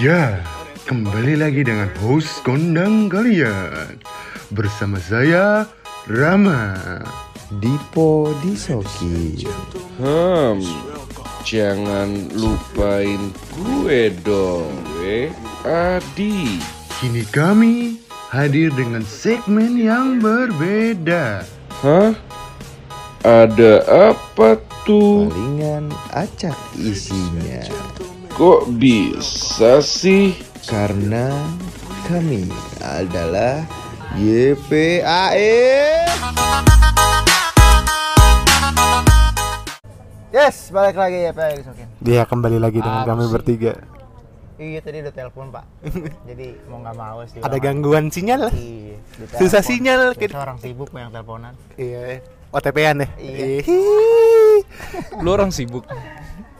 Ya, kembali lagi dengan host kondang kalian Bersama saya, Rama Dipo Disoki Hmm, jangan lupain gue dong, eh, Adi. Kini kami hadir dengan segmen yang berbeda Hah? Ada apa tuh? Palingan acak isinya Kok bisa sih? Karena kami adalah YPAE Yes, balik lagi ya Pak Sokin. Dia kembali lagi dengan kami bertiga. Iya tadi udah telepon Pak. Jadi mau nggak mau sih. Ada gangguan sinyal? Iya. ditelepon. Susah sinyal. Biasa orang sibuk yang teleponan. Iya. OTP-an ya? Iya. Lu orang sibuk.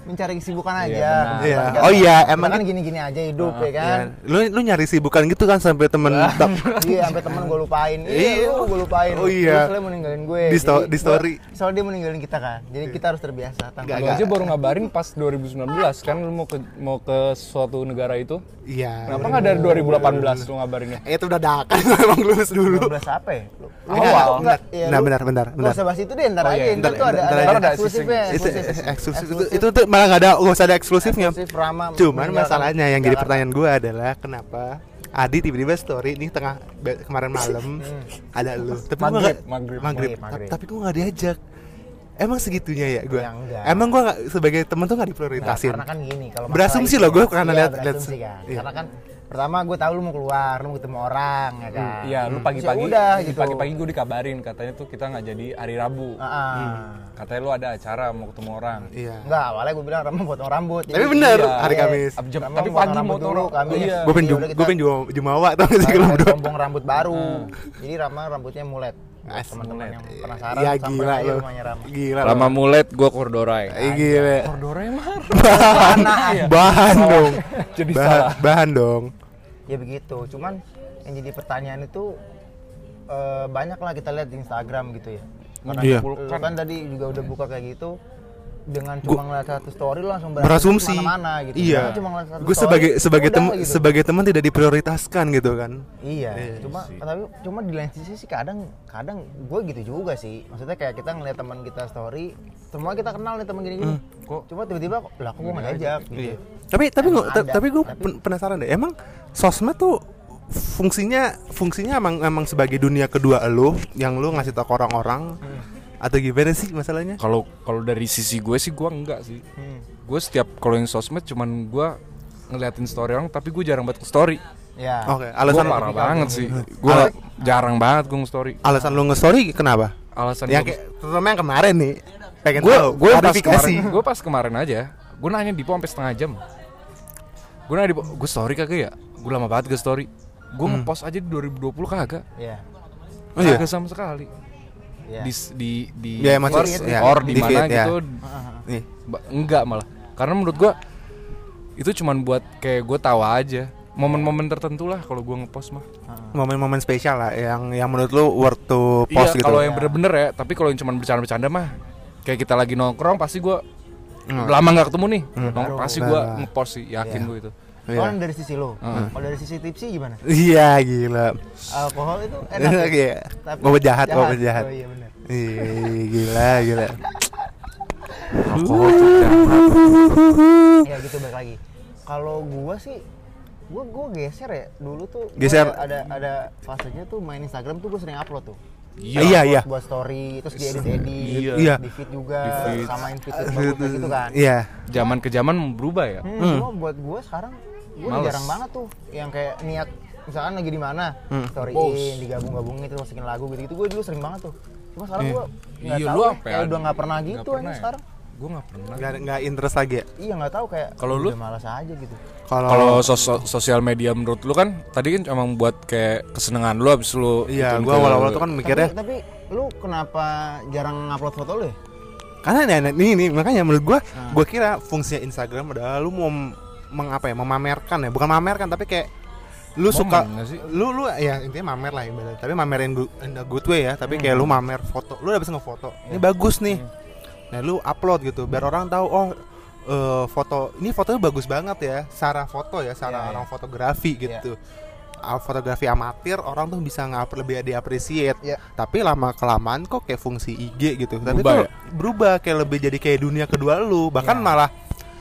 Mencari kesibukan aja. Iya, benar. Iya. Kita- Oh iya, emang kan gini-gini aja hidup ya kan. Iya. Lu lu nyari sibukan gitu kan sampai temen tap- Iya, sampai temen gue lupain. Iya. Iya, lu gue lupain. Oh iya. Lu soalnya mau ninggalin gue. Di sto- Jadi di story. gua- Soalnya dia mau ninggalin kita kan. Jadi kita harus terbiasa tanpa Lu aja baru ngabarin pas 2019 kan lu mau ke mau ke suatu negara itu. Iya. Kenapa nggak dari 2018 lu ngabarinnya? Eh, itu udah dakan emang lulus dulu. 12 apa ya? Lu Enggak. Iya, Nah, benar, bentar, Nggak bentar. usah bahas itu deh, ntar Oh, aja. iya, Ntar tuh ada eksklusifnya. Itu eksklusif. eksklusif itu, itu tuh malah nggak ada nggak usah ada eksklusifnya. Eksklusif Rama Cuman masalahnya yang jadi pertanyaan gue adalah kenapa Adi tiba-tiba story nih tengah kemarin malam ada lu. Tapi gua nggak maghrib. maghrib. Maghrib, maghrib. Tapi gue nggak diajak. Emang segitunya ya gue. Ya, enggak. Emang gue sebagai temen tuh nggak Nah, diprioritasin. karena kan gini kalau Berasumsi itu loh gue ya, karena iya, lihat lihat berasumsi kan. iya. Karena kan pertama gue tahu lu mau keluar, lu mau ketemu orang ya kan. Iya, lu Terus pagi-pagi. ya udah di gitu. Pagi-pagi gue dikabarin katanya tuh kita nggak jadi hari Rabu. Ah, ah. Katanya lu ada acara mau ketemu orang. Iya. Enggak, awalnya gue bilang Rama potong rambut. Tapi bener Iya. hari Kamis. Ab- jam- tapi pagi rambut mau dulu. Kamis. Iya. Gue pengen Ya udah gue pengen jum, jumawa tau gak sih kalau rambut baru. Jadi Rama rambutnya mulet. Teman-teman yang penasaran Iya sampai gila lo. Gila. Lama lo. mulet, gue kordorai. Eh, Gila. Kordora emang. Bahan, bahan dong. Jadi Bahan, salah. bahan dong. Ya begitu. Cuman yang jadi pertanyaan itu eh, banyak lah kita lihat di Instagram gitu ya. Karena Iya. kan tadi juga udah buka kayak gitu dengan cuma ngeliat satu story lu langsung Berasumsi. mana gitu. Iya. Karena cuma ngeliat satu Gue story, sebagai sebagai udah teman gitu. sebagai teman tidak diprioritaskan gitu kan. Iya, cuma tapi cuma di lain sisi sih kadang kadang gue gitu juga sih. Maksudnya kayak kita ngeliat teman kita story, semua kita kenal nih teman gini-gini. Kok cuma tiba-tiba kok lah kok gue nggak diajak gitu. Tapi tapi tapi gue tapi- penasaran deh. Emang sosmed tuh fungsinya fungsinya emang emang sebagai dunia kedua lo yang lo ngasih tau ke orang-orang Hmm. Atau gimana sih masalahnya? Kalau kalau dari sisi gue sih gue enggak sih. Hmm. Gue setiap kalau yang sosmed cuman gue ngeliatin story orang tapi gue jarang banget ke story. Ya. Oke, Gue alasan parah banget sih. gitu. Gue jarang banget gue nge-story. alasan lo nge-story kenapa? Alasan Yang gua- kayak terutama yang kemarin nih. Pengen gue tahu gue pas kemarin gue pas kemarin aja gue nanya Dipo sampai setengah jam gue nanya Dipo gue story kagak ya gue lama banget gak story gue ngepost aja di 2020 kagak Iya. Oh iya. kagak sama sekali Iya. di di di Ya, feed, ya, or di di mana ya. gitu Nih. Ba- enggak malah karena menurut gue itu cuman buat kayak gue tawa aja momen-momen tertentu lah kalau gue ngepost mah momen-momen spesial lah yang yang menurut lo worth to post iya gitu. kalau yang bener-bener ya tapi kalau yang cuman bercanda-bercanda mah kayak kita lagi nongkrong pasti gue Hmm. lama nggak ketemu nih nong- pasti gue Nah. ngepost sih yakin Iya. gue itu Iya. Kalau dari sisi lo, kalau dari sisi tipsi gimana? Iya gila. Alkohol itu enak. ya? Iya. Tapi Gue jahat, gue jahat. Oh iya benar. Ih, gila, gila. Ya gitu balik lagi. Kalau gua sih gua gua geser ya dulu tuh Geser. ada ada, ada fasenya tuh main Instagram tuh gua sering upload tuh Iya, iya, iya. buat story terus diedit edit Iya. di feed juga samain feed feed bagus kayak gitu kan Iya. zaman ke zaman berubah ya hmm, cuma buat gua sekarang Males. jarang banget tuh yang kayak niat misalkan lagi di mana Hmm. storyin digabung-gabungin terus masukin lagu gitu gitu gua dulu sering banget tuh cuma sekarang gua nggak Iya, tahu lu ya, apa ya? kayak udah nggak pernah gitu pernah aja ya? sekarang gue nggak pernah Nggak nggak interest lagi ya. iya nggak tahu kayak Kalau lu? udah malas aja gitu Kalau kalau sos- sosial media menurut lu kan tadi kan emang buat kayak kesenangan lu abis lu Iya, ke- awal-awal tuh kan mikirnya tapi, tapi lu kenapa jarang ngupload foto lu ya? karena nih, nih, nih makanya menurut gua Ah. gua kira fungsinya Instagram adalah lu mau mengapa ya memamerkan ya. Bukan memamerkan tapi kayak lu Momen suka nggak sih? lu lu ya intinya mamer lah ibarat tapi mamerin good, in a good way ya. Tapi kayak Hmm. lu mamer foto. Lu udah bisa ngefoto. Ini bagus nih. Nah lu upload gitu biar orang tahu oh eh, foto ini fotonya bagus banget ya. Secara foto ya secara Iya, iya. orang fotografi gitu. Ah, fotografi amatir orang tuh bisa ngap lebih diapresiat Iya. tapi lama kelamaan kok kayak fungsi IG gitu. Tapi Berubah tuh ya? berubah kayak lebih jadi kayak dunia kedua lu. Bahkan Iya. malah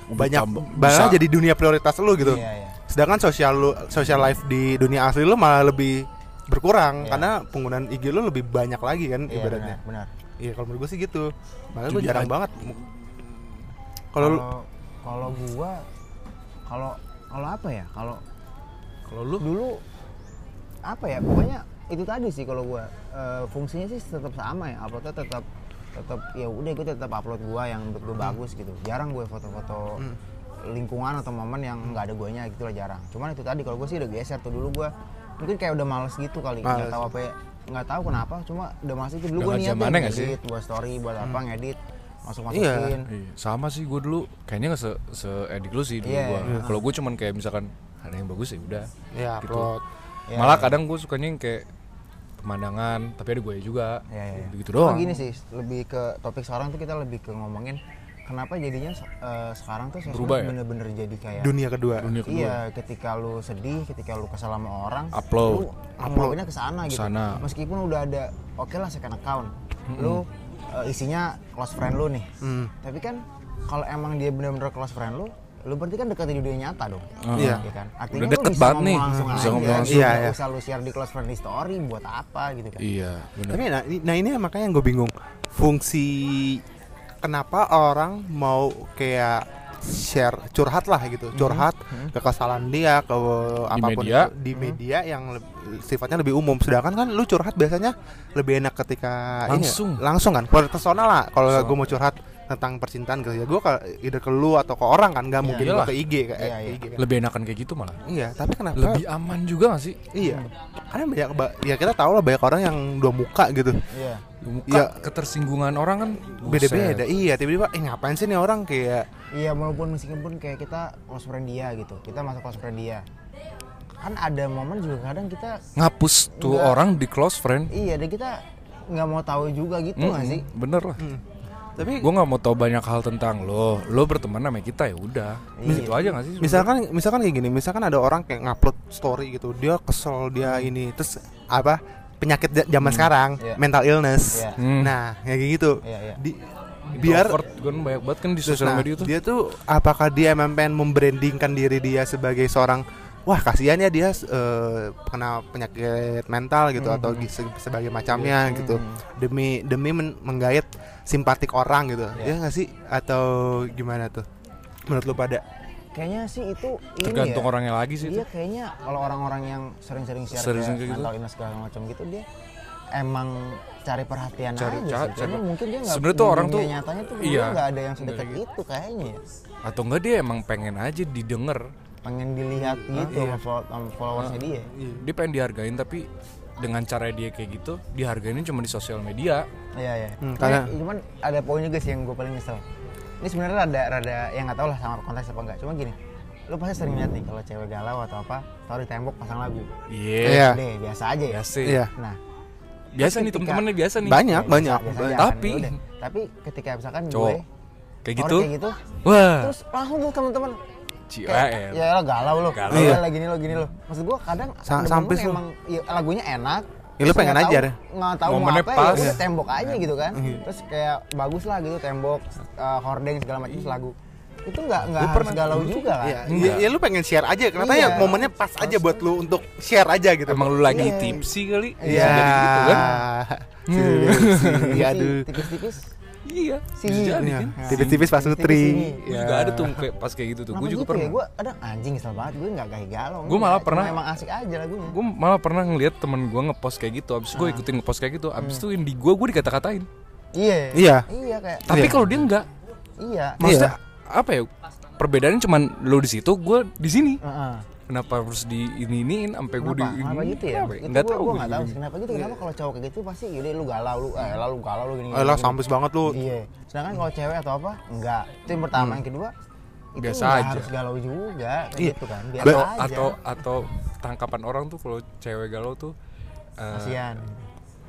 banyak banyak jadi dunia prioritas lu gitu Iya, iya. sedangkan sosial lu social life di dunia asli lu malah lebih berkurang Iya. karena penggunaan IG lu lebih banyak lagi kan Iya, ibaratnya benar, iya kalau menurut gue sih gitu makanya lu Jadi jarang banget kalau Kalau gua kalau kalau apa ya? Kalau Kalau lu dulu apa ya? Pokoknya itu tadi sih kalau gua Eh, fungsinya sih tetap sama ya. Uploadnya tetap tetap ya udah gue tetap upload gua yang menurut gue bagus gitu. Jarang gue foto-foto lingkungan atau momen yang nggak ada guanya gitu lah jarang. Cuman itu tadi kalau gue sih udah geser tuh dulu gua mungkin kayak udah males gitu kali nggak tahu apa ya nggak tahu kenapa cuma udah males itu dulu gue niatin ngedit buat story buat apa ngedit masuk Iya. masukin Iya, sama sih gue dulu kayaknya nggak se se edik lu sih dulu Iya, gua. iya. Kalau gue cuman kayak misalkan ada yang bagus ya udah. ya gitu. upload Iya, Malah iya. kadang gue sukanya yang kayak pemandangan, tapi ada gue juga. Ya, ya, ya. Begitu doang. gini sih, lebih ke topik sekarang tuh kita lebih ke ngomongin kenapa jadinya eh, sekarang tuh Berubah ya? bener-bener jadi kayak dunia kedua Dunia kedua. Iya, ketika lu sedih, ketika lu kesal sama orang, Upload. lu uploadnya ke sana gitu. Sana. Meskipun udah ada oke lah second account. Lu eh, isinya close friend lu nih. Hmm. Tapi kan kalau emang dia bener-bener close friend lu, lu berarti kan dekat di dunia nyata dong. Iya. kan? Udah Artinya deket lu bisa banget nih. langsung Bisa aja. ngomong langsung. Iya, Iya, usah lu share di close friend di story buat apa gitu kan. Iya, benar. Tapi nah, ini- nah ini makanya yang gue bingung fungsi kenapa orang mau kayak share curhat lah gitu curhat ke kesalahan dia ke apa pun media. itu, di media yang leb- sifatnya lebih umum sedangkan kan lu curhat biasanya lebih enak ketika ini ya, Langsung. langsung kan personal lah kalau gue mau curhat tentang percintaan ke ya gue ke ide ke lu atau ke orang kan nggak mungkin Iyalah. gua ke IG ke, Iya, iya. IG kan. Lebih enakan kayak gitu malah. iya tapi kenapa Lebih aman juga gak sih? iya karena banyak ba- ya kita tahu lah banyak orang yang dua muka gitu Iya. Muka Iya. ketersinggungan orang kan beda-beda iya tiba-tiba eh ngapain sih nih orang kayak Iya walaupun meskipun kayak kita close friend dia gitu, kita masuk close friend dia. Kan ada momen juga kadang kita Ngapus tuh Enggak. orang di close friend. iya deh kita nggak mau tahu juga gitu nggak Mm-mm, sih? Bener lah. Tapi Gue nggak mau tahu banyak hal tentang lo. Lo berteman sama kita ya udah. Iya. Itu aja gak sih? sebenarnya? misalkan misalkan kayak gini misalkan ada orang kayak ngupload story gitu dia kesel dia ini terus apa penyakit za- zaman sekarang Iya. mental illness Iya. Hmm. nah kayak gitu Iya, iya. di biar kan banyak banget kan di sosial nah, media tuh. dia tuh apakah dia emang pengen membrandingkan diri dia sebagai seorang wah kasihan ya dia eh, kena penyakit mental gitu atau Hmm. gi- se- sebagai macamnya gitu demi demi men- menggait simpatik orang gitu Iya. ya nggak sih atau gimana tuh menurut lu pada Kayaknya sih itu ini Tergantung ya. orangnya lagi sih Iya itu. kayaknya kalau orang-orang yang sering-sering share Sering-sering kayak kayak gitu. mental illness segala macam gitu dia emang cari perhatian Cari- aja ca- sih. cari- mungkin dia nggak Sebenarnya tuh orang tuh- nyatanya tuh iya. nggak ada yang sedekat Nggak itu kayaknya. ya. Atau enggak dia emang pengen aja didengar. Pengen dilihat gitu iya. sama follow- sama followersnya dia. Dia pengen dihargain tapi dengan cara dia kayak gitu dihargainnya cuma di sosial media. Iya iya. Hmm, Cuman- karena- cuman ada poin juga sih yang gue paling nyesel. Ini sebenarnya rada rada yang nggak tahu lah sama konteks apa enggak. Cuma gini, lu pasti sering lihat nih kalau cewek galau atau apa, taruh di tembok pasang lagu. Iya. Iya. Deh, biasa aja ya. Biasa. iya Nah, Biasa nih temen-temennya biasa nih. banyak ya, banyak biasa- biasa aja Tapi- tapi ketika misalkan Cowok. gue Kayak orang gitu. kayak gitu, Wah. terus langsung tuh teman-teman COL. kayak ya lo galau lo, Galau. iya Iya. lah gini lo gini lo. Maksud gue kadang Sa- sampai emang ya, lagunya enak. Ya, lu pengen aja deh. Nggak tahu mau apa pas. ya, udah Iya. tembok aja gitu kan. Terus kayak bagus lah gitu tembok, uh, hordeng segala macam lagu. Itu nggak nggak Gua harus pernah- galau juga kan. Iya, ya, ya lu pengen share aja kenapa Iya. ya momennya pas aja buat lu untuk share aja gitu Emang lu lagi Iya. tipsi kali? Iya. Jadi gitu kan? Iya, aduh. Tipis-tipis. Iya. Sini. Jadi Iya. kan? Tipis-tipis pas nutri. Gue juga ada tuh kayak pas kayak gitu tuh. Gue juga gitu pernah. ya? Gue ada anjing kesel banget, gue nggak kayak galau. Gua malah pernah- Emang asik aja lagunya. Gue malah pernah ngeliat temen gue ngepost kayak gitu. Abis gue ikutin ngepost kayak gitu. Abis itu yang di gue gue dikata-katain. Iya. Iya. Iya kayak. Tapi Iya. kalau dia enggak, Iya. maksudnya apa ya? Perbedaannya cuman lo di situ, gue di sini. Heeh. Kenapa harus di ini iniin sampai gue di ini? Kenapa gitu ya? Kenapa Nggak tahu. gua nggak tahu kenapa gitu. Kenapa kalau cowok kayak gitu pasti yaudah lu galau lu, eh lalu galau lu gini. Eh lah sampis banget lu. Iya. Sedangkan kalau cewek atau apa? Enggak. Itu yang pertama, yang kedua itu Biasa aja. harus galau juga Iya. gitu kan. Biasa Atau aja. atau atau tangkapan orang tuh kalau cewek galau tuh eh, kasihan.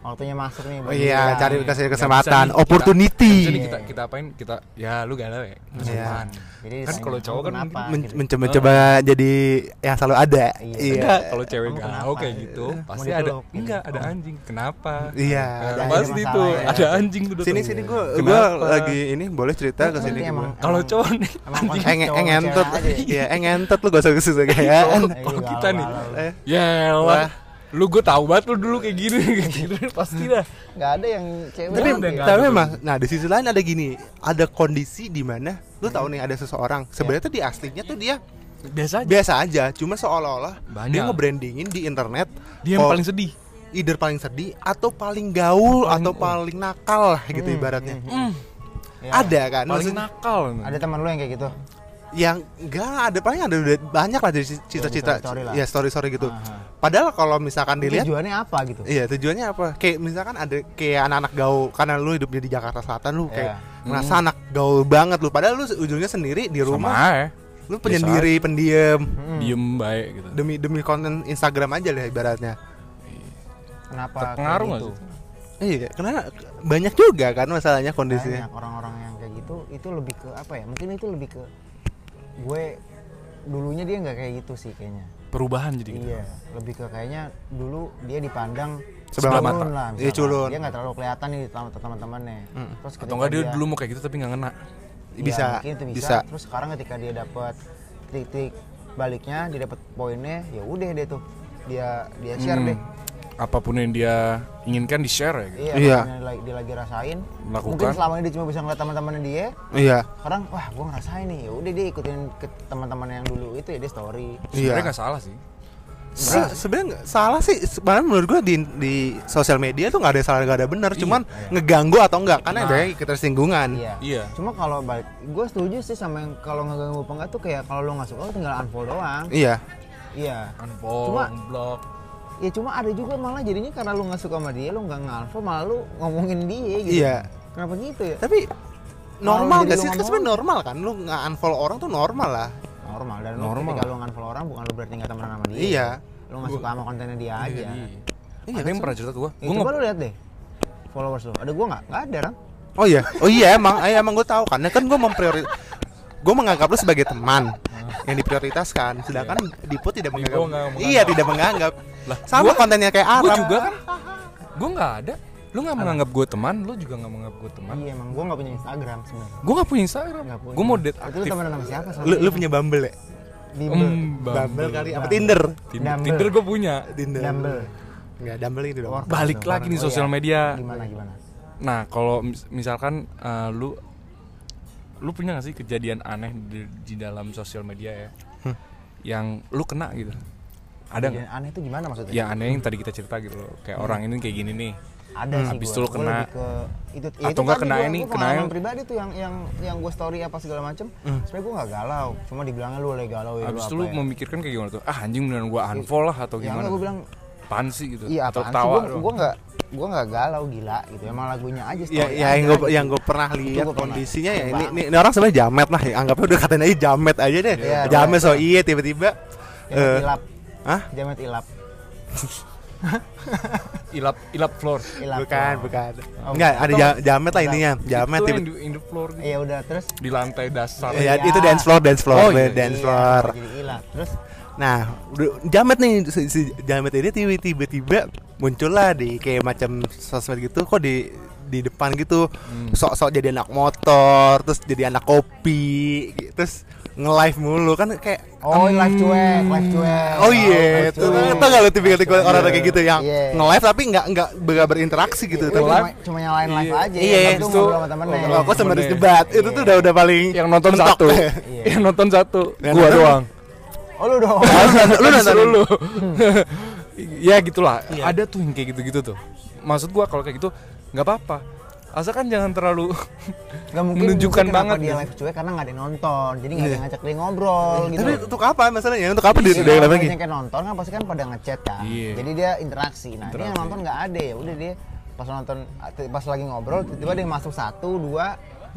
Waktunya masuk nih Oh iya, cari kasih kesempatan, bisa nih, opportunity. Kita, kita kita apain? Kita ya lu galau ya. Kesusahan. jadi Kan kalau cowok "Kamu kan kenapa Men- gitu. mencoba-coba jadi yang selalu ada. Iya. Iya. Enggak, kalau cewek Kamu galau kenapa? kayak gitu pasti Mau ada enggak ada anjing. Kenapa? Iya, Nah, ada pasti tuh ya. ada anjing tuh. Sini sini gua gua lagi ini boleh cerita ke sini. Kalau cowok nih emang Eng konsep eng cowok entot. cewek aja ya. Iya, eng entot lu gak usah susah kayak. kalau Eh, kita nih galau. Eh, ya Wah. lah lu gue tahu banget lu dulu kayak gini kayak gitu. Pasti dah nggak ada yang cewek tapi nggak tapi memang nah di sisi lain ada gini. Ada kondisi di mana lu tahu nih ada seseorang. Sebenarnya tuh di aslinya tuh dia biasa aja. Biasa aja cuma seolah-olah Banyak. dia ngebrandingin di internet dia yang paling sedih. Either paling sedih atau paling gaul Paling- atau paling nakal lah gitu Hmm, ibaratnya. hmm, Hmm, Ya. ada kan paling Maksud- nakal. Ada teman lu yang kayak gitu yang enggak ada paling ada banyak lah dari cita-cita ya story-story gitu Aha. padahal kalau misalkan dilihat tujuannya apa gitu Iya tujuannya apa? Kayak misalkan ada kayak anak-anak gaul karena lu hidupnya di Jakarta Selatan lu kayak Iya. merasa anak gaul banget lu. Padahal lu ujungnya sendiri di sama rumah. ya Lu penyendiri, pendiam Hmm. diem baik gitu demi demi konten Instagram aja lah ibaratnya. kenapa terpengaruh gitu? sih Iya, karena banyak juga kan masalahnya kondisinya. Banyak orang-orang yang kayak gitu itu lebih ke apa ya mungkin itu lebih ke gue dulunya dia nggak kayak gitu sih kayaknya perubahan jadi gitu iya lebih ke kayaknya dulu dia dipandang Sebelah mata. lah Iya, culun. dia nggak terlalu kelihatan nih di teman- teman-temannya Hmm. terus atau enggak dia ketika dulu mau kayak gitu tapi nggak ngena Iya, Bisa, itu bisa. bisa. terus sekarang ketika dia dapat titik baliknya dia dapat poinnya ya udah deh tuh dia dia share Hmm. deh apa pun yang dia inginkan di share ya gitu. iya, Iya. yang dia, lagi- dia lagi rasain Lakukan. mungkin selama ini dia cuma bisa ngeliat teman-temannya dia Iya. sekarang wah gue ngerasain nih ya udah dia ikutin ke teman-teman yang dulu itu ya dia story sebenarnya Iya. nggak salah sih Se- Sebenarnya nggak salah sih. Sebenarnya menurut gua di di sosial media tuh nggak ada salah nggak ada benar. Iya, Cuman iya. ngeganggu atau enggak karena Nah. ada ketersinggungan. iya iya cuma kalau balik gue setuju sih sama yang kalau ngeganggu apa enggak tuh kayak kalau lo nggak suka lo tinggal unfollow doang Iya. iya unfollow Cuma- blog ya cuma ada juga malah jadinya karena lu nggak suka sama dia lu nggak ngalfo malah lu ngomongin dia gitu Iya. kenapa gitu ya Tapi normal gak lu sih? Kan sebenarnya normal kan. Lu nggak unfollow orang tuh normal lah. normal dan lu Normal. ketika lu nganfollow orang bukan lu berarti nggak temenan sama dia Iya. lu nggak suka sama kontennya dia aja Iya. Iya, ada kan, yang pernah cerita gua ya, gua coba lu lihat deh followers lu ada gua nggak nggak ada kan Oh iya, oh iya emang, eh, emang gue tahu karena kan gue mempriori, gue menganggap lu sebagai teman yang diprioritaskan, sedangkan Dipo tidak menganggap, Dipo nggak menganggap. iya tidak menganggap, Lah, sama gua- kontennya kayak Aram, gua juga kan. Gua nggak ada. Lu nggak menganggap gue teman lu juga nggak menganggap gue teman. Iya emang gua nggak punya Instagram sebenarnya. Gue nggak punya Instagram. Gue mau date lu aktif. temenan sama siapa lu, lu punya Bumble ya, di Hmm, Bumble, kali, apa Bumble. Tinder, Tinder. Tinder gue punya. Tinder, Dumble nggak Dumble itu dong, balik lagi nih Oh, sosial iya. media. Gimana gimana? Nah kalau mis- misalkan eh, lu lu punya gak sih kejadian aneh di, di dalam sosial media ya? Hmm. yang lu kena gitu. Ada Kejadian nggak aneh itu gimana maksudnya? Yang aneh yang tadi kita cerita gitu loh. Kayak orang ini kayak gini nih. Ada Hmm, sih habis gua. itu lu Gua kena- ke itu ya atau tadi kena gua- ini, gua kena yang- pribadi tuh yang yang yang gue story apa segala macem. Hmm. sebenarnya gue nggak galau. Cuma dibilangnya lu lagi galau ya habis lu itu lu ya. memikirkan kayak gimana tuh? Ah anjing beneran gua unfollow lah atau ya gimana? gue bilang pan sih gitu? Iya atau sih? tawa gue gue nggak gue nggak galau gila gitu emang lagunya aja story ya, ya yang gue gitu. yang gue pernah lihat gua pernah. kondisinya ya ini, ini, ini orang sebenarnya jamet lah, ya. anggapnya udah katain aja jamet aja deh, Iya, jamet so iya tiba-tiba, jamet eh, ilap Hah? jamet ilap ilap ilap floor ilap bukan oh. bukan, Oh, enggak ada ja- jamet lah intinya, jamet itu tiba yang di, in the floor gitu. iya udah terus di lantai dasar ya, Iya. itu dance floor dance floor Oh, iya, dance iya, floor jadi ilap terus nah jamet nih si, si jamet ini tiba- tiba-tiba muncul lah di kayak macam sosmed gitu kok di di depan gitu Hmm. sok-sok jadi anak motor terus jadi anak kopi terus nge-live mulu kan kayak oh em, live cuek live cuek Oh iya, live itu cuek. tau gak lu tipikal orang kayak gitu yang Iya. nge-live tapi nggak nggak nggak berinteraksi gitu. Iya, Tapi cuma, cuma nyalain live Iya. aja Iya, Habis itu itu sama temennya Oh, aku sama debat. Itu tuh udah udah paling yang nonton mentok. satu Iya. yang nonton satu gua doang oh lu dong lu nonton dulu ya gitulah Iya. ada tuh yang kayak gitu-gitu tuh maksud gua kalau kayak gitu nggak apa-apa asalkan jangan terlalu Gak mungkin Menunjukkan banget dia gitu. live cuek karena gak ada yang nonton jadi gak ada Iya. yang ngajak dia ngobrol gitu Tapi untuk apa masalahnya? Untuk apa di Iya, dia live kalau lagi? yang kayak nonton kan pasti kan pada ngechat kan Iya. jadi dia interaksi nah ini yang Interaksi. nonton nggak ada ya udah dia pas nonton pas lagi ngobrol tiba-tiba dia masuk satu dua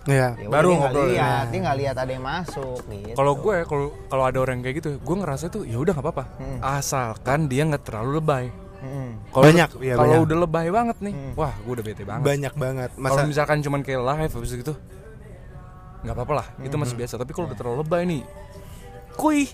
Iya. ya Baru dia ngobrol, ya. lihat dia nggak lihat ada yang masuk gitu kalau gue kalau kalau ada orang kayak gitu gue ngerasa tuh ya udah nggak apa-apa Hmm. asalkan dia nggak terlalu lebay Mm. Kalau Banyak, iya, kalau udah lebay banget nih, Hmm. wah gue udah bete banget. banyak banget Kalau masa misalkan cuman kayak live habis gitu, nggak apa-apa lah, itu masih biasa. Tapi kalau udah terlalu lebay nih, kui,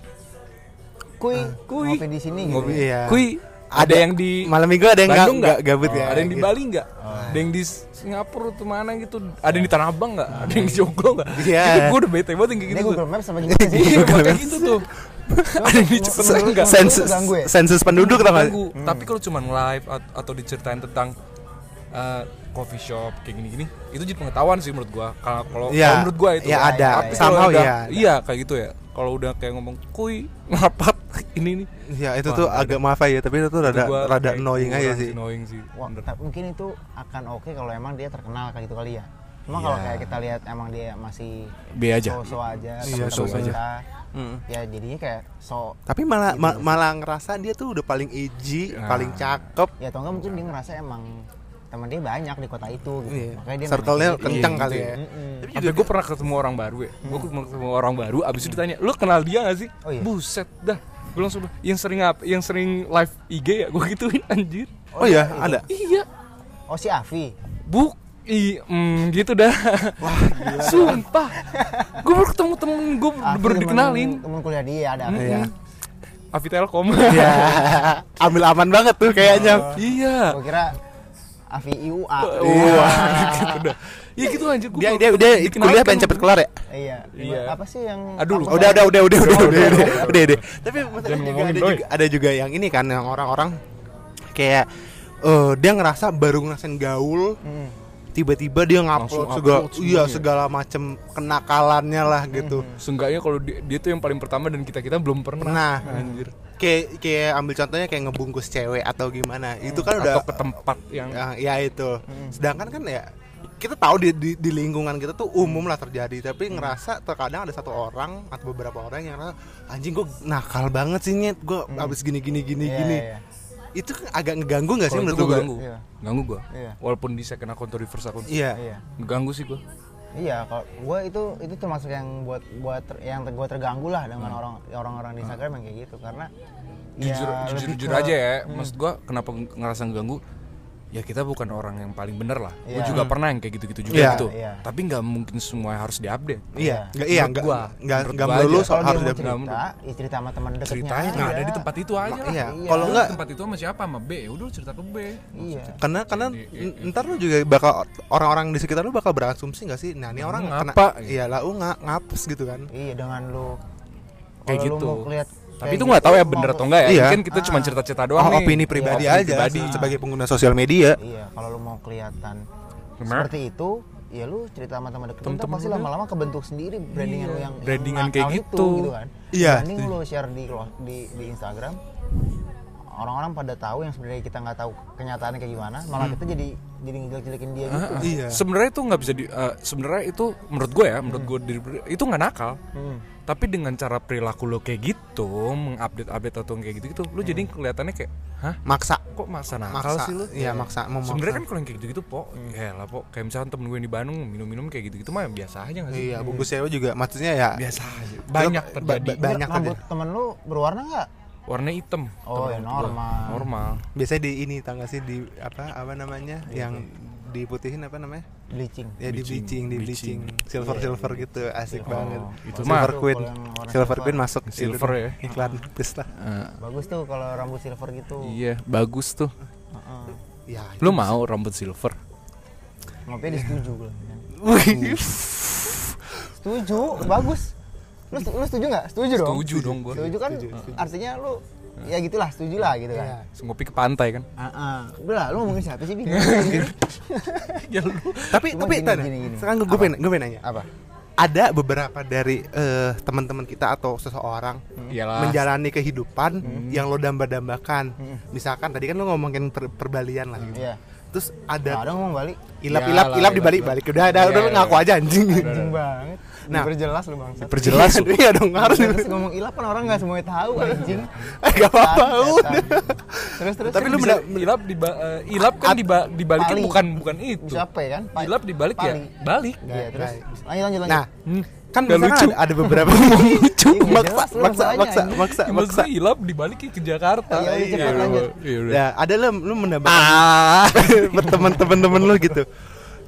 Kui, kui, ngopi di sini gitu. ngopi, Iya. kui. Ada, yang di malam minggu ada yang Bandung nggak gabut ya Ada yang di gitu. Bali nggak? Ada yang di Singapura tuh mana gitu? Ada yang di Tanah Abang nggak? Ada yang di Joglo nggak? Iya. Gue udah bete banget yang kayak gitu. tuh. Google Maps sama sih? Iya, kayak gitu tuh. Ada yang di Cepet nggak? sensus ya? sensus penduduk tau nggak Ganggu. Tapi kalau cuma live at- atau diceritain tentang eh, coffee shop kayak gini-gini, itu jadi pengetahuan sih menurut gua. Kalau kalau Iya. menurut gua itu. Iya, ada. Tapi Somehow udah- iya. Iya, kayak gitu ya. Kalau udah kayak ngomong kuy, ngapat ini nih. ya itu Wah, tuh nggak agak maaf ya tapi itu tuh rada Itu gua rada annoying aja sih Annoying sih. Wah, tapi mungkin itu akan oke kalau emang dia terkenal kayak gitu kali ya. Cuma kalau Iya. kayak kita lihat emang dia masih B aja. so-so aja, Iya, temen-temen so-so aja. kita, Mm. Ya jadinya kayak so tapi malah Gitu ma- malah ngerasa dia tuh udah paling edgy Nah. paling cakep ya atau enggak mungkin dia ngerasa emang teman dia banyak di kota itu gitu. Iya. Makanya dia Circle-nya kencang Iya, kali gitu ya ya. Mm-mm. tapi Sampai gue pernah ketemu orang baru ya Gue ketemu orang baru Abis itu ditanya Lu kenal dia gak sih? Oh iya. Buset dah Gue langsung bilang, Yang sering apa? Yang sering live IG ya Gue gituin anjir oh ya ada Iya Oh si Avi. Buk I, mm, gitu dah Wah Sumpah Gue baru ketemu temen Gue baru temen- dikenalin Temen kuliah dia ada Avi. Iya. Avi Telkom ya ambil aman banget tuh kayaknya Iya Gua kira Avi IUA. Wah gitu dah Iya gitu anjir Gua dia dia dia kuliah pengen cepet kelar ya Iya. Iya. Apa sih yang Aduh, udah udah udah udah udah udah udah udah, udah. udah, udah. tapi juga ada juga ada juga yang ini kan yang orang-orang kayak eh dia ngerasa baru ngerasain gaul Mm. tiba-tiba dia ngupload segala upload iya semuanya. segala macam kenakalannya lah gitu Seenggaknya kalau dia, dia tuh yang paling pertama Dan kita-kita belum pernah Nah, Anjir kayak kayak ambil contohnya kayak ngebungkus cewek atau gimana. Itu kan udah Atau ke tempat yang ya, ya itu. Sedangkan kan ya kita tahu di, di, di lingkungan kita tuh umum lah terjadi tapi ngerasa terkadang ada satu orang atau beberapa orang yang ngerasa anjing gue nakal banget sih nyet. Gue abis gini gini gini Iya, gini. iya. itu kan agak ngeganggu nggak sih menurut gue gue ganggu. Iya. Ganggu gue Iya. Walaupun di second akun atau reverse akun iya. Iya. Ganggu sih gue Iya, kalau gue itu itu termasuk yang buat buat ter- yang gue terganggu lah dengan orang orang-orang di Instagram yang kayak gitu. Karena jujur ya jujur, jujur ke- aja ya maksud gua kenapa ng- ngerasa ngeganggu ya kita bukan orang yang paling bener lah gue Iya. juga pernah yang kayak gitu-gitu juga Iya. gitu Iya. tapi nggak mungkin semua harus diupdate iya nggak iya Menurut nggak gua. nggak Menurut nggak gua melulu aja. soal harus dapet cerita, ya cerita sama teman dekatnya ceritanya nggak ada di tempat itu aja lah iya Iya. kalau Lu nggak tempat itu sama siapa sama B ya udah lu cerita ke B Iya. karena karena ntar lu juga bakal orang-orang di sekitar lu bakal berasumsi nggak sih nah ini orang Lu kena ngapa? iya lah lu nggak ngapes gitu kan Iya, dengan lu Kayak kalau lu gitu. mau lihat tapi kayak itu nggak gitu, tahu ya mau bener atau enggak ya Iya. mungkin kita cuma Ah. cerita-cerita doang oh, nih opini pribadi Opini aja pribadi. sebagai pengguna sosial media Iya, kalau lu mau kelihatan Bener. seperti itu, ya lu cerita sama teman dekat lu pasti lama-lama kebentuk sendiri brandingan Iya, lu yang brandingan yang kayak gitu. itu, kan. Iya, setuju. lu share di di di Instagram orang-orang pada tahu yang sebenarnya kita nggak tahu kenyataannya kayak gimana, malah kita jadi jadi ngejelek-jelekin dia gitu. Ah, Iya. sebenarnya itu nggak bisa di eh, sebenarnya itu menurut gue ya menurut gue diri- itu nggak nakal Hmm. Tapi dengan cara perilaku lo kayak gitu mengupdate update atau kayak gitu gitu lo jadi kelihatannya kayak hah? Maksa. Kok masa nakal maksa. sih lo? Iya maksa. Mau sebenarnya kan maksa. kalau yang kayak gitu gitu po ya lah po. Kayak misalnya temen gue yang di Bandung minum-minum kayak gitu gitu mah biasa aja nggak sih? Iya bungkus cewek juga. Maksudnya ya biasa aja. Banyak Ba- terjadi. ba- banyak Rambut terjadi. temen lu berwarna nggak? warna hitam. Oh, ya gue. normal. normal. Biasanya di ini tau gak sih? Di apa apa namanya? Yang diputihin apa namanya Bleaching. ya di Bleaching, bleaching di bleaching. bleaching silver silver gitu asik Oh, banget itu silver mah. queen silver silver. queen masuk Silver ya. iklan please lah Eh, Bagus tuh kalau rambut silver gitu. iya bagus tuh Heeh. ya lo mau rambut silver Ngopi dia setuju gue. Setuju, bagus. Lu, lu setuju nggak? Setuju dong. setuju dong gue Setuju kan artinya lu ya gitulah, setuju lah gitu kan. ngopi ke pantai kan Heeh. Udah lah, lu ngomongin siapa sih, Bing? ya lu tapi Cuma tapi gini, tanya gini, gini. sekarang gue pengen gue pengen nanya Apa? ada beberapa dari eh, teman-teman kita atau seseorang iyalah menjalani kehidupan yang lo damba-dambakan misalkan tadi kan lo ngomongin per- perbalian lah gitu. Iya. terus Nah, ada ada ngomong balik. ilap Iyalah, ilap ilap di ilap, balik ilap. balik udah ada Iya, udah lo iya, ngaku iya. aja anjing Anjing banget. Nah. Diperjelas lu bangsat. perjelas lu. iya dong harus Terus ngomong ilap kan orang nggak semuanya tahu anjing. Eh, gak apa-apa. Terus terus. Tapi lu bisa ilap di ilap kan di dibalikin bukan bukan itu Siapa ya kan? Ilap dibalik ya balik Iya, terus lanjut lanjut lanjut. nah Hmm. kan Nggak misalkan lucu. ada, ada beberapa lucu Iya, maksa maksa maksa maksa maksa hilap dibalikin ke Jakarta Iya, udah cepet lanjut. iya, udah. ya ada lu lu mendapatkan berteman teman-teman lu gitu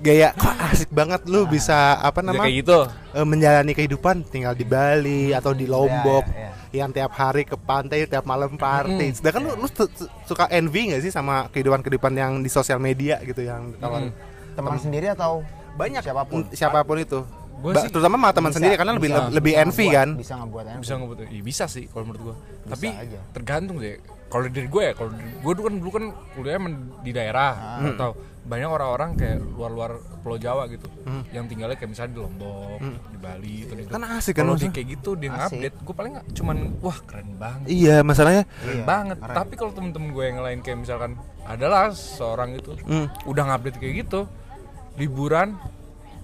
gaya kok asik banget lu bisa apa Ya, namanya kayak gitu eh, menjalani kehidupan tinggal di Bali atau di Lombok Ya, ya, yang tiap hari ke pantai tiap malam party. Mm. Sedangkan lu, lu su- suka envy gak sih sama kehidupan kehidupan yang di sosial media gitu yang ditawarin? teman sendiri atau Banyak siapa pun siapa pun itu. Gua sih terutama sama teman sendiri karena lebih bisa. lebih Bisa envy ngebuat- kan. bisa ngebuat envy bisa ngebuat ya bisa sih kalau menurut gua tapi aja. tergantung deh kalau dari gue ya kalau gua dulu kan dulu kan kuliah emang di daerah Hmm. atau banyak orang-orang kayak luar-luar Pulau Jawa gitu yang tinggalnya kayak misalnya di Lombok di Bali itu gitu. Hmm. Kan asik kan kalau kayak gitu dia Asik. ngupdate gue paling nggak cuman wah keren banget Iya, masalahnya keren Iya, banget keren. tapi kalau temen-temen gue yang lain kayak misalkan adalah seorang itu Hmm. udah ngupdate kayak gitu liburan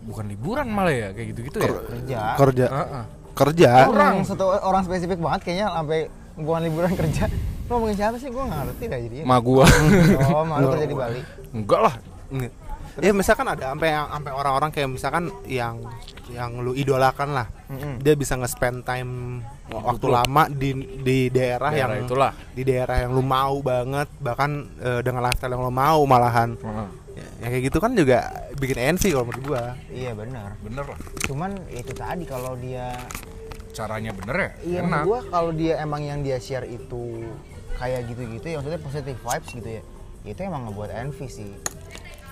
bukan liburan malah ya kayak gitu-gitu ya kerja kerja Heeh. kerja orang satu orang spesifik banget kayaknya sampai bukan liburan kerja lu ngomongin siapa sih gue nggak ngerti dah jadinya ma gua oh malu kerja di Bali enggak lah. Ya misalkan ada sampai yang sampai orang-orang kayak misalkan yang yang lu idolakan lah. Mm-mm. Dia bisa nge-spend time waktu lama di di daerah, Daerah yang itulah. di daerah yang lu mau banget bahkan eh, dengan lifestyle yang lu mau malahan. Heeh. Ya, kayak gitu kan juga bikin envy kalau menurut gua. iya benar bener lah cuman itu tadi kalau dia caranya bener ya? Iya enak. gua kalau dia emang yang dia share itu kayak gitu-gitu ya maksudnya positive vibes gitu ya itu emang ngebuat envy sih.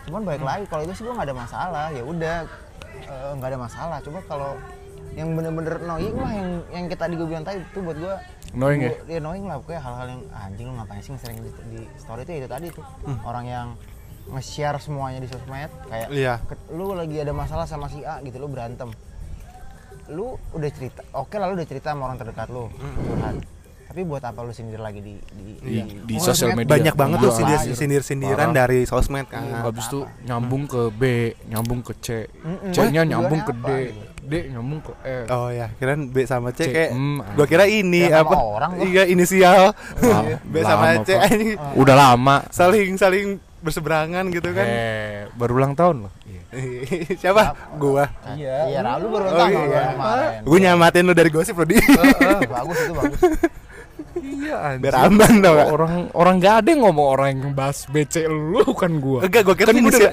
Cuman baik lagi kalau itu sih gua nggak ada masalah ya udah eh, nggak ada masalah. Coba kalau yang bener-bener annoying lah yang yang kita tadi gue bilang tadi itu buat gua Annoying ya? ya annoying lah pokoknya hal-hal yang "Ah, anjing lu ngapain sih sering di, di story itu? Ya itu tadi tuh. Orang yang nge-share semuanya di sosmed kayak Iya. ke- lu lagi ada masalah sama si A gitu lu berantem lu udah cerita oke lah lu udah cerita sama orang terdekat lu curhat tapi buat apa lu sendiri lagi di di, di, di Oh, sosial sosmed media banyak banget tuh Parah, sindir gitu. sindir-sindiran Parah. dari sosmed kan. habis itu nyambung ke B nyambung ke C Mm-mm. C nya nyambung ke D apa, D nyambung ke E Oh ya, kirain B sama C C, kayak mm, gua kira ini Ya, apa? orang. Iya, inisial. Lama, B sama C ini udah lama saling saling berseberangan gitu kan. eh baru ulang tahun loh Siapa? Gua. iya iya Ra, lu baru Oh, tahu iya. kemarin Gua nyamatin lu dari gosip lo di. Eh, bagus itu bagus iya anjir Biar aman tau gak? orang orang gak ada yang ngomong orang yang bahas BC lu bukan gua Enggak, gua kira kan gua inisial.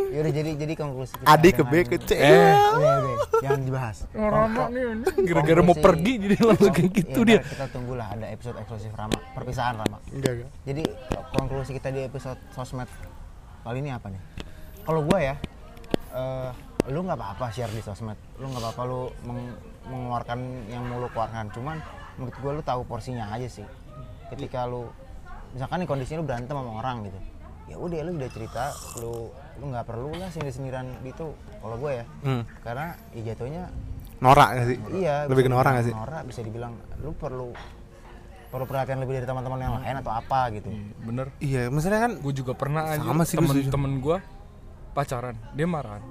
Yaudah jadi jadi konklusi kita Adik ke B ke C. Eh. Udah, udah, jangan dibahas Rama nih gara-gara mau pergi jadi langsung kayak Iya, gitu dia kita tunggulah ada episode eksklusif Rama perpisahan Rama Enggak, enggak. Jadi konklusi kita di episode sosmed kali ini apa nih? Kalau gue ya, eh, lu nggak apa-apa share di sosmed, lu nggak apa-apa lu meng- mengeluarkan yang mau lu keluarkan. Cuman menurut gue lu tahu porsinya aja sih. Ketika lu, misalkan nih kondisinya lu berantem sama orang gitu, ya udah lu udah cerita, lu lu nggak perlu lah sindir-sindiran gitu. Kalau gue ya, Hmm. karena ya jatuhnya Norak gak sih? iya Lebih ke norak gak sih? Norak bisa dibilang lu perlu perlu perhatian lebih dari teman-teman yang lain atau apa gitu. bener Iya, maksudnya kan gue juga pernah aja Sama setuju. temen-temen gue pacaran dia marahan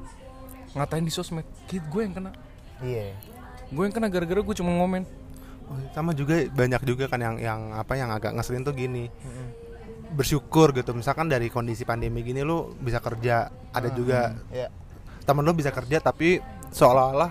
ngatain di sosmed kid gue yang kena Iya. gue yang kena gara-gara gue cuma ngomen Oh, sama juga banyak juga kan yang yang apa yang agak ngeselin tuh gini. Bersyukur gitu. Misalkan dari kondisi pandemi gini lu bisa kerja, ada juga Iya. temen lu bisa kerja tapi seolah-olah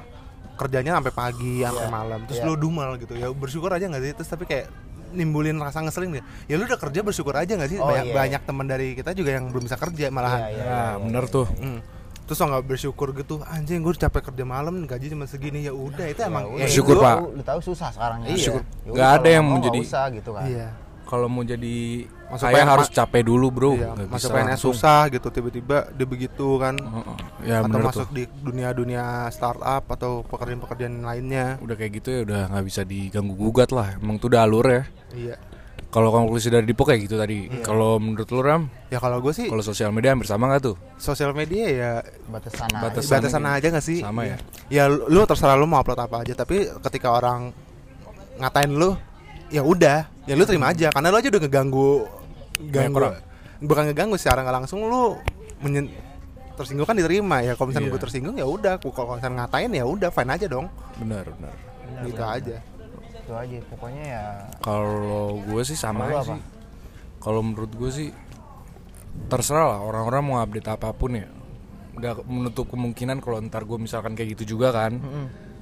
kerjanya sampai pagi sampai Iya. malam terus Iya. lu dumal gitu ya bersyukur aja nggak sih terus tapi kayak nimbulin rasa ngeselin deh ya lu udah kerja bersyukur aja nggak sih Oh, banyak iya. banyak teman dari kita juga yang belum bisa kerja malahan Iya, iya, ya iya, bener tuh Hmm. terus nggak bersyukur gitu anjing gue capek kerja malam gaji cuma segini ya udah itu emang udah, ya Bersyukur, hidup. Pak. Lu, lu tahu susah sekarang ya. Iya. Ya Nggak ada yang mau usah gitu kan. iya kalau mau jadi Masuk PNS harus capek dulu bro iya. Masuk bisa PNS langsung. susah gitu tiba-tiba dia begitu kan Heeh. ya atau masuk tuh di dunia-dunia startup atau pekerjaan-pekerjaan lainnya udah kayak gitu ya udah nggak bisa diganggu gugat lah emang tuh udah alur ya iya kalau konklusi dari Dipo kayak gitu tadi kalau menurut lu Ram ya kalau gue sih kalau sosial media hampir sama nggak tuh sosial media ya Batasan aja. Batasan. batasan aja gak sih Sama ya? ya lu lu terserah lu mau upload apa aja tapi ketika orang ngatain lu ya udah ya lu terima aja karena lu aja udah ngeganggu ganggu. orang. bukan ngeganggu secara nggak langsung lu menyen, tersinggung kan diterima. Ya kalau misalnya Iya. gue tersinggung ya udah. Kalau misalnya ngatain ya udah fine aja dong. Bener bener gitu aja. Itu aja. Pokoknya ya. Kalau gue sih sama aja apa? sih. Kalau menurut gue sih terserah lah orang-orang mau update apa pun ya. Nggak menutup kemungkinan kalau ntar gue misalkan kayak gitu juga kan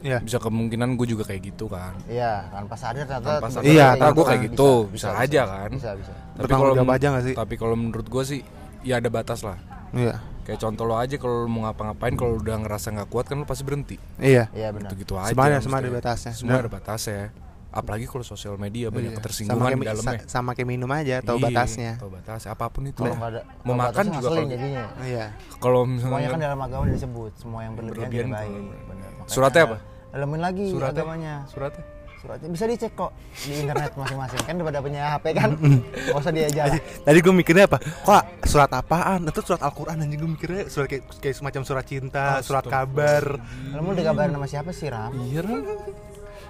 Iya. bisa kemungkinan gue juga kayak gitu kan Iya, tanpa sadar ternyata Tanpa sadar Iya, ternyata gue kayak bisa, gitu bisa, bisa, aja kan Bisa, bisa. tapi kalau aja nggak sih? tapi kalau menurut gue sih ya ada batas lah Iya. kayak contoh lo aja kalau lo mau ngapa-ngapain kalau udah ngerasa nggak kuat kan lo pasti berhenti Iya. Iya benar. gitu gitu aja Semuanya- semua ada batasnya. semua ada batasnya apalagi kalau sosial media banyak Iya. ketersinggungan sama di kayak, dalamnya sa- sama kayak minum aja tahu Iya, batasnya tahu batasnya apa pun itu Kalau nggak ada mau kalau makan juga kalau jadinya. iya kalau Semuanya kan misalnya dalam agama disebut, semua yang berlebihan, Berlebihan tidak baik. Benar. Makanya Suratnya apa? Dalemin lagi suratnya agamanya. suratnya Suratnya bisa dicek kok di internet masing-masing. Kan pada punya HP kan. Enggak usah dia jalan. tadi gue mikirnya apa kok surat apaan itu surat Al-Quran anjing gue mikirnya surat kayak, kayak semacam surat cinta surat kabar Kamu udah kabarin sama siapa sih, Ram? iya ram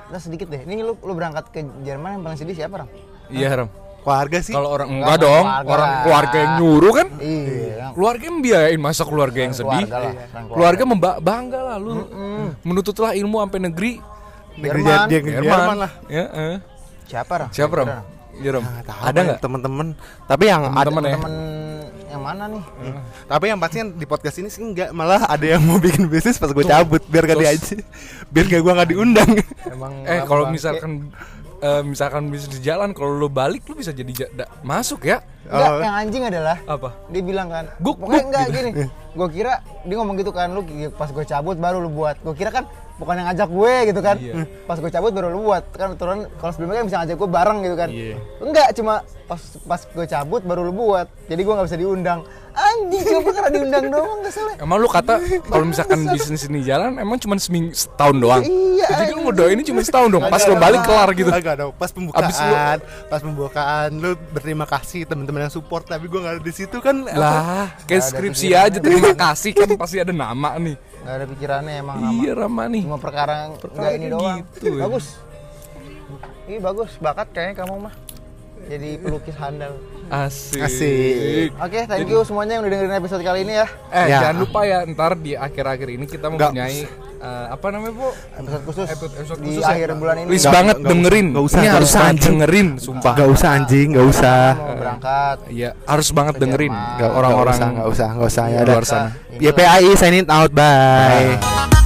Udah sedikit deh. Ini lu lu berangkat ke Jerman yang paling sedih siapa, Ram? iya ram keluarga sih. Kalau orang Enggak, enggak dong keluarga. orang keluarga yang nyuruh kan? Iya. keluarga yang biayain masa keluarga yang sedih. Keluarga lah, orang keluarga memba- bangga lah lu. Menuntutlah ilmu sampai negeri. Negeri Jerman. dia negeri Jerman. Lah. Ya eh. Siapa, Ram? siapa ram? Iya ram? Nah, ada nggak? temen-temen. Tapi yang ada teman-teman ya? yang mana nih? tapi yang pasti di podcast ini sih enggak malah ada yang mau bikin bisnis pas gue cabut biar gak dia aja biar gak gue nggak diundang. Emang eh kalau misalkan eh, misalkan bisa di jalan kalau lu balik lu bisa jadi ja- da- masuk ya Enggak, Oh. yang anjing adalah apa dia bilang kan Guk, pokoknya guk, enggak gitu. gini gue kira dia ngomong gitu kan lu pas gue cabut baru lu buat gue kira kan bukan yang ngajak gue gitu kan. Iya. pas gue cabut baru lu buat. Kan turun kalau sebelumnya kan bisa ngajak gue bareng gitu kan. Iya. enggak cuma pas pas gue cabut baru lu buat. Jadi gue nggak bisa diundang. Anjing coba karena diundang doang kesel emang lu kata kalau misalkan bisnis ini jalan emang cuma seminggu setahun doang? Iya, jadi lu ngedoain ini cuma setahun dong pas lu balik kelar gitu. Agak dong pas pembukaan Abis lu- pas pembukaan lu berterima kasih teman-teman yang support tapi gue nggak ada di situ kan. Lah kayak skripsi aja terima kasih kan pasti ada nama nih nggak ada pikirannya emang sama. Iya Rama nih. Cuma perkara Perkara enggak ini doang. gitu ya. bagus. Ih bagus. Bakat kayaknya kamu mah. Jadi pelukis handal asik Asik. Oke, thank you semuanya yang udah dengerin episode kali ini ya. eh Ya. jangan lupa ya ntar di akhir-akhir ini kita mempunyai eh, apa namanya bu Episode khusus Episode- episode di khusus ya? akhir bulan ini. please banget usah, dengerin nggak usah, ini nggak harus usah, anjing. dengerin sumpah Gak usah anjing, gak usah. Mau berangkat. Iya harus banget dengerin Jerman. Gak orang-orang Gak usah, gak usah, gak usah. Ya, luar sana YPAI sign it out, bye. Bye.